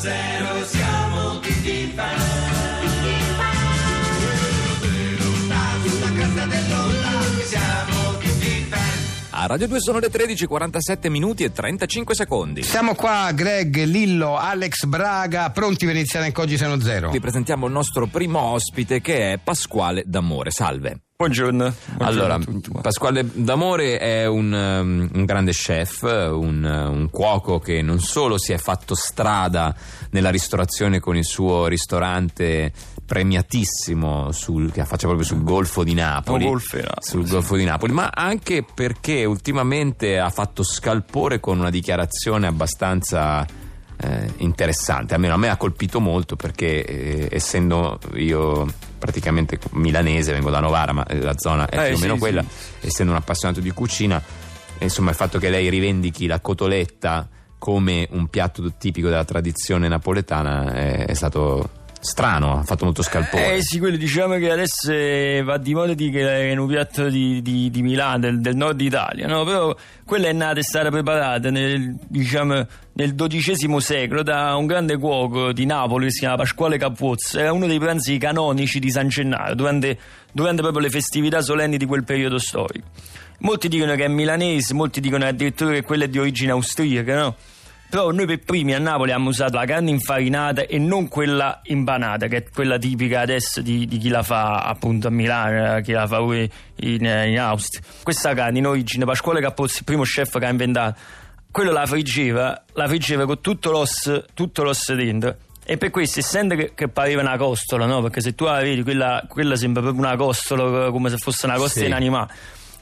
zero siamo tutti fan. Sulla cresta dell'onda siamo tutti fan. A Radio 2 sono le 13, 47 minuti e 35 secondi. Siamo qua, Greg, Lillo, Alex Braga, pronti per iniziare anche oggi Seno Zero. Vi presentiamo il nostro primo ospite che è Pasquale D'Amore. Salve. Buongiorno. Buongiorno allora. Pasquale D'Amore è un, um, un grande chef, un, uh, un cuoco che non solo si è fatto strada nella ristorazione con il suo ristorante premiatissimo sul, che affaccia proprio sul Golfo di Napoli, di Napoli, sul. Golfo di Napoli, ma anche perché ultimamente ha fatto scalpore con una dichiarazione abbastanza eh, interessante, almeno a me ha colpito molto perché eh, essendo io praticamente milanese, vengo da Novara, ma eh, la zona è Eh, più o sì, meno sì. quella, essendo un appassionato di cucina, insomma il fatto che lei rivendichi la cotoletta come un piatto tipico della tradizione napoletana è, è stato strano, ha fatto molto scalpore. Eh sì, quello diciamo che adesso eh, va di moda di che è un piatto di, di, di Milano, del, del nord Italia, no? Però quella è nata e stata preparata nel, diciamo, nel XII secolo da un grande cuoco di Napoli che si chiama Pasquale Capuzzo. Era uno dei pranzi canonici di San Gennaro durante, durante proprio le festività solenni di quel periodo storico. Molti dicono che è milanese, molti dicono addirittura che quella è di origine austriaca, no? Però noi per primi a Napoli abbiamo usato la carne infarinata e non quella impanata, che è quella tipica adesso di, di chi la fa appunto a Milano, eh, chi la fa in, eh, in Austria. Questa carne in origine, Pasquale Capozzi, il primo chef che ha inventato, quello la friggeva, la friggeva con tutto l'osso, tutto l'osso dentro. E per questo, essendo che, che pareva una costola, no? Perché se tu la vedi, quella, quella sembra proprio una costola, come se fosse una costola Sì. animale.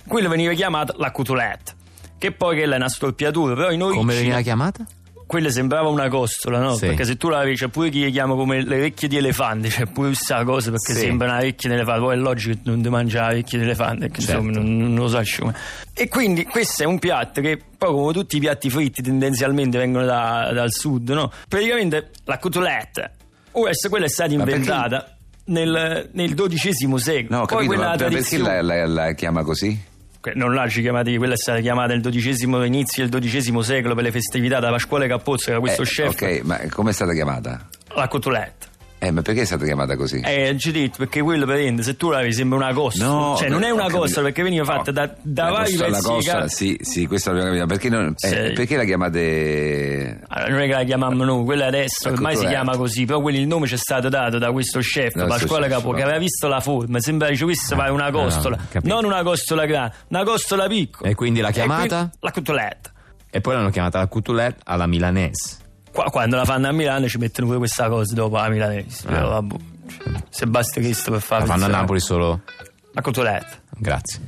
Quello veniva chiamato la cotoletta. Che poi quella è una storpiatura, però in origine Come veniva chiamata? Quella sembrava una costola, no? Sì. Perché se tu la vedi, c'è pure chi le chiama come le orecchie di elefante, c'è pure questa cosa perché Sì. sembra una orecchia di elefante, poi è logico che non ti mangia la orecchia di elefante, che Certo. insomma non, non lo so come. E quindi questo è un piatto che poi come tutti i piatti fritti tendenzialmente vengono da- dal sud, no? Praticamente la cotoletta, ora quella è stata perché- inventata nel, nel XII secolo. No, ho poi capito, quella ma perché tradizione- la, la- la chiama così? Non l'ha chiamata, quella è stata chiamata nel XII, inizio del XII secolo per le festività da Pasquale Capozzo, che era questo Eh, chef, Ok, ma come è stata chiamata? la cotoletta. Eh, ma perché è stata chiamata così? Eh, ci detto perché quello praticamente se tu la vedi sembra una costola, No, cioè non è una costola perché veniva fatta No, da, da la vari costola- pezzi la costola, sì, sì, questo l'abbiamo capito. Perché, non, eh, Sì. perché la chiamate... Allora, non è che la chiamammo noi, quella adesso La ormai si chiama così, però quello il nome ci è stato dato da questo chef, questo Pasquale chef, Capò, che no. aveva visto la forma, sembra dice questo fa una costola, no, non una costola grande, una costola piccola. E quindi l'ha chiamata? quindi la cotoletta. E poi l'hanno chiamata la cutulette alla milanese. Qua- quando la fanno a Milano ci mettono pure questa cosa dopo la milanese. Ah. Però, vabbè, Se basta questo per fare La fanno a. Napoli solo. La cotoletta. Grazie.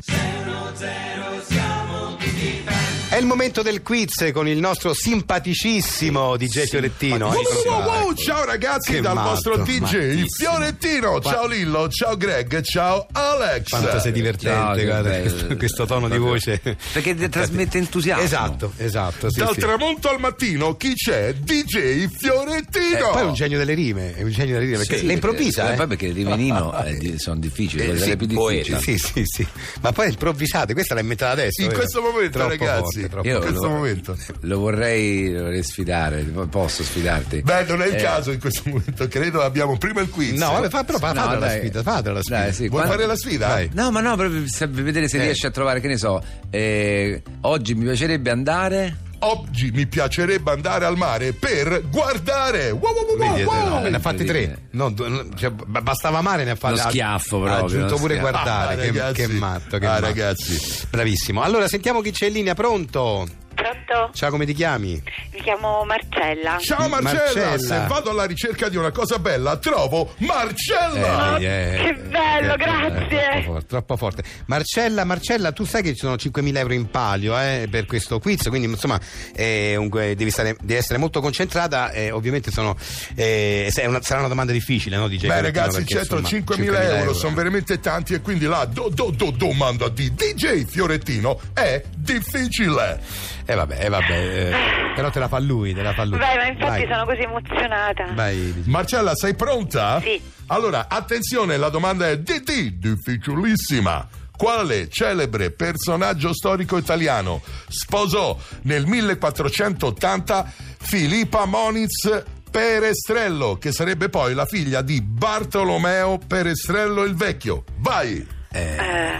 È il momento del quiz con il nostro simpaticissimo DJ Fiorettino. Wow, Eccolo wow, qua, wow, ecco. Ciao ragazzi Che dal matto, vostro DJ mattissimo. Fiorettino, ciao Lillo, ciao Greg, ciao Alex. Quanto sei divertente, che guarda, bello. questo, questo tono di voce. Perché trasmette entusiasmo. Esatto, esatto. Sì, Dal sì. tramonto al mattino chi c'è? DJ Eh, Fiorettino. poi è un genio delle rime, è un genio delle rime, perché Sì, le improvvisa, perché- eh? Poi perché il rivenino eh, di- sono difficili, Eh, sì, più poeta. difficili. Sì, sì, sì. Ma poi improvvisate, questa l'hai inventata adesso. In vero? questo momento, Troppo ragazzi. forte, troppo Io In questo lo, momento. lo vorrei, lo vorrei sfidare, posso sfidarti? Beh, non è il Eh, caso in questo momento, credo abbiamo prima il quiz. No, vabbè, fa, però fa, No, fatela la dai. sfida, fatela la sfida. Dai, sì, Vuoi quando- fare la sfida? Vai. No, ma no, proprio per vedere se Eh. riesci a trovare, che ne so, eh, oggi mi piacerebbe andare... Oggi mi piacerebbe andare al mare per guardare. Wow, wow, wow, Vedi, wow, eh, ne ha fatti tre. No, cioè, ba- bastava mare, ne ha fatti Lo schiaffo ha- proprio, Ha aggiunto pure schiaffo. guardare. Ah, che, ragazzi. che matto, che Ah, matto. ragazzi. Bravissimo. Allora, sentiamo chi c'è in linea. Pronto? Pronto? Ciao, come ti chiami? Mi chiamo Marcella. Ciao Marcella. Marcella. se vado alla ricerca di una cosa bella, trovo Marcella. vedi, eh, che bello, eh, grazie. Troppo forte, troppo forte. Marcella, Marcella, tu sai che ci sono 5.000 euro in palio eh, per questo quiz, quindi insomma eh, un- devi, stare- devi essere molto concentrata. eh, ovviamente sono, eh, una- sarà una domanda difficile, no? DJ Beh ragazzi, perché, certo, insomma, 5.000 euro sono veramente tanti e quindi la do, do, do- domanda di DJ Fiorettino è difficile. Eh vabbè, eh, vabbè eh, però te la fa lui, te la fa lui. Beh, ma infatti Vai. sono così emozionata. Vai. Marcella, sei pronta? Sì. Allora, attenzione, la domanda è di di, difficilissima. Quale celebre personaggio storico italiano sposò nel 1480 Filippa Moniz Perestrello, che sarebbe poi la figlia di Bartolomeo Perestrello il Vecchio. Vai! Eh, Eh,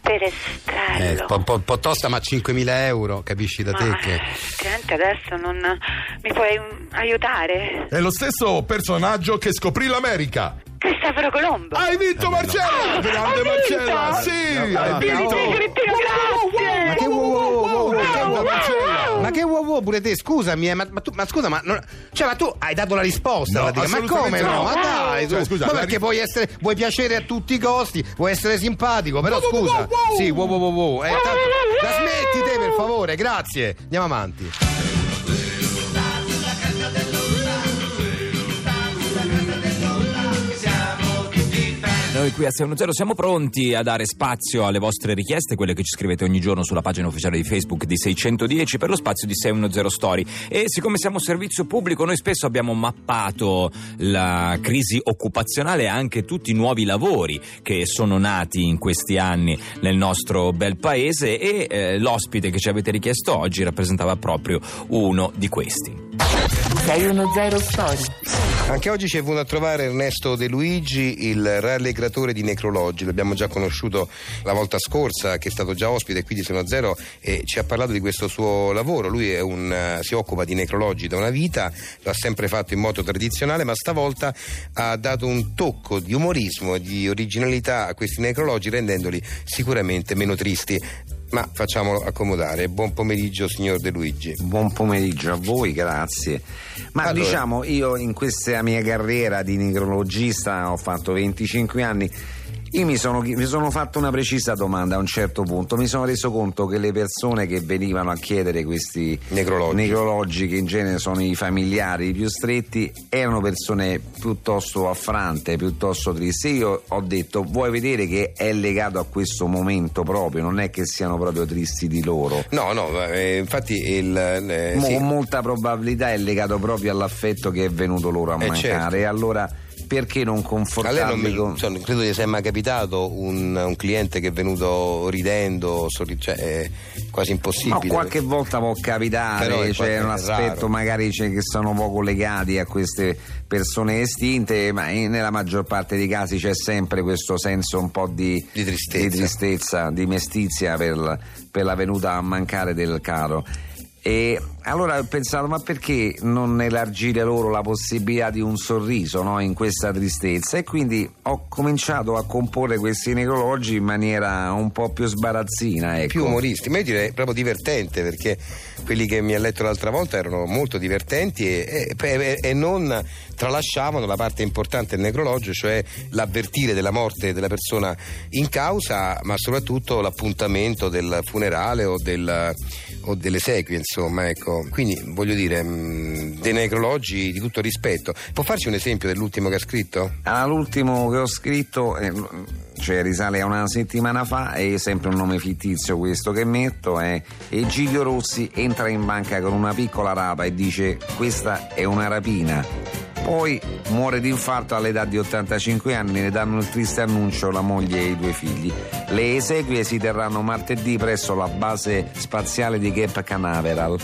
Perestrello. un po', un po'- un po' tosta, ma 5.000 euro, capisci da te Ma, che... effettivamente adesso non mi puoi aiutare? È lo stesso personaggio che scoprì l'America. Cristoforo Colombo. Hai vinto Marcella! Grande Ho vinto! Marcella! Sì! Hai no, vinto! no. Fiorentino, grazie! Ma che! Ma wow pure te, scusami, eh, ma, ma tu, ma scusa, ma, non- cioè, ma tu hai dato la risposta, No, ma come no? no. Ma dai, tu, Cioè, scusa, ma perché ri- vuoi essere, vuoi piacere a tutti i costi, vuoi essere simpatico, però Wow, scusa, wow, wow. sì, wow wow wow, wow. Eh, tanto- la smetti te per favore, grazie, andiamo avanti. Noi qui a 610 siamo pronti a dare spazio alle vostre richieste, quelle che ci scrivete ogni giorno sulla pagina ufficiale di Facebook di 610 per lo spazio di 610 Story. E siccome siamo servizio pubblico, noi spesso abbiamo mappato la crisi occupazionale e anche tutti i nuovi lavori che sono nati in questi anni nel nostro bel paese e eh, l'ospite che ci avete richiesto oggi rappresentava proprio uno di questi. 610 Story. Anche oggi ci è venuto a trovare Ernesto De Luigi, il rallegratore di necrologi. L'abbiamo già conosciuto la volta scorsa, che è stato già ospite qui di Sono Zero e ci ha parlato di questo suo lavoro. Lui un, eh, si occupa di necrologi da una vita, lo ha sempre fatto in modo tradizionale, ma stavolta ha dato un tocco di umorismo e di originalità a questi necrologi, rendendoli sicuramente meno tristi. Ma facciamolo accomodare. Buon pomeriggio, signor De Luigi. Buon pomeriggio a voi, grazie. Ma Allora. diciamo, io in questa mia carriera di necrologista ho fatto 25 anni. Io mi sono, mi sono fatto una precisa domanda a un certo punto. Mi sono reso conto che le persone che venivano a chiedere questi Necrologi. necrologi, che in genere sono i familiari più stretti, erano persone piuttosto affrante, piuttosto tristi. Io ho detto: vuoi vedere che è legato a questo momento proprio, non è che siano proprio tristi di loro. No, no, eh, infatti il... eh, Mo- sì. Con molta probabilità è legato proprio all'affetto che è venuto loro a Eh, mancare. certo. E allora perché non A lei non confortarli mi- con. cioè, credo che sia mai capitato un, un cliente che è venuto ridendo, sorri- cioè, è quasi No, impossibile. qualche volta può capitare, c'è un aspetto raro. magari c'è che sono poco legati a queste persone estinte, ma in- nella maggior parte dei casi c'è sempre questo senso un po' di, Di tristezza. di, tristezza, di mestizia per, per la venuta a mancare del caro. E allora ho pensato, ma perché non elargire loro la possibilità di un sorriso no, in questa tristezza? E quindi ho cominciato a comporre questi necrologi in maniera un po' più sbarazzina. Ecco. più umoristi, ma io direi proprio divertente perché quelli che mi ha letto l'altra volta erano molto divertenti e, e- e non tralasciavano la parte importante del necrologio, cioè l'avvertire della morte della persona in causa, ma soprattutto l'appuntamento del funerale o, del- o delle esequie, insomma, ecco. Quindi voglio dire, mh, dei necrologi di tutto rispetto. Può farci un esempio dell'ultimo che ha scritto? Ah, l'ultimo che ho scritto, eh, cioè risale a una settimana fa, è sempre un nome fittizio questo che metto, è Egidio Rossi entra in banca con una piccola rapa e dice questa è una rapina. Poi muore di infarto all'età di 85 anni, ne danno il triste annuncio la moglie e i due figli. Le esequie si terranno martedì presso la base spaziale di Cape Canaveral.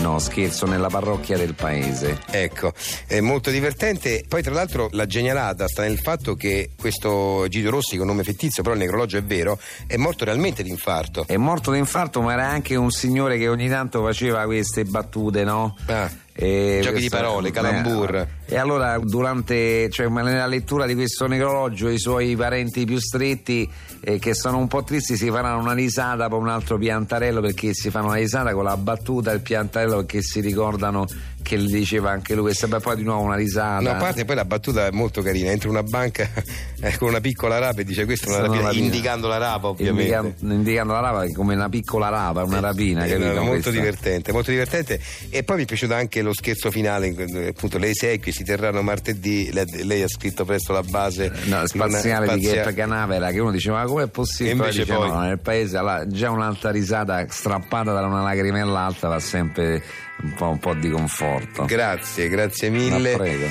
No, scherzo, nella parrocchia del paese. Ecco, è molto divertente. Poi, tra l'altro, la genialata sta nel fatto che questo Egidio Rossi, con nome fittizio, però il necrologio è vero, è morto realmente di infarto. È morto di infarto, ma era anche un signore che ogni tanto faceva queste battute, no? Ah, E Giochi di parole, calambur. E allora, durante, cioè, nella lettura di questo necrologio, i suoi parenti più stretti, eh, che sono un po' tristi, si faranno una risata per un altro piantarello perché si fanno una risata con la battuta del piantarello perché si ricordano che le diceva anche lui. E sempre poi di nuovo una risata. No, a parte poi la battuta è molto carina. Entra in una banca eh, con una piccola rapa e dice questa è una rapina, rapina. indicando la rapa, ovviamente. Indicando, indicando la rapa come una piccola rapa, una rapina, Eh, capito? no, molto Questa- divertente, molto divertente. E poi mi è piaciuto anche lo scherzo finale, appunto le esequie si terranno martedì, lei, lei ha scritto presso la base No, spaziale una di Cape Canaveral che uno dice ma com'è possibile E invece Dice, poi- no, nel paese alla- già un'altra risata strappata da una lagrimella alta va sempre un po', un po' di conforto Grazie, grazie Ma mille. prego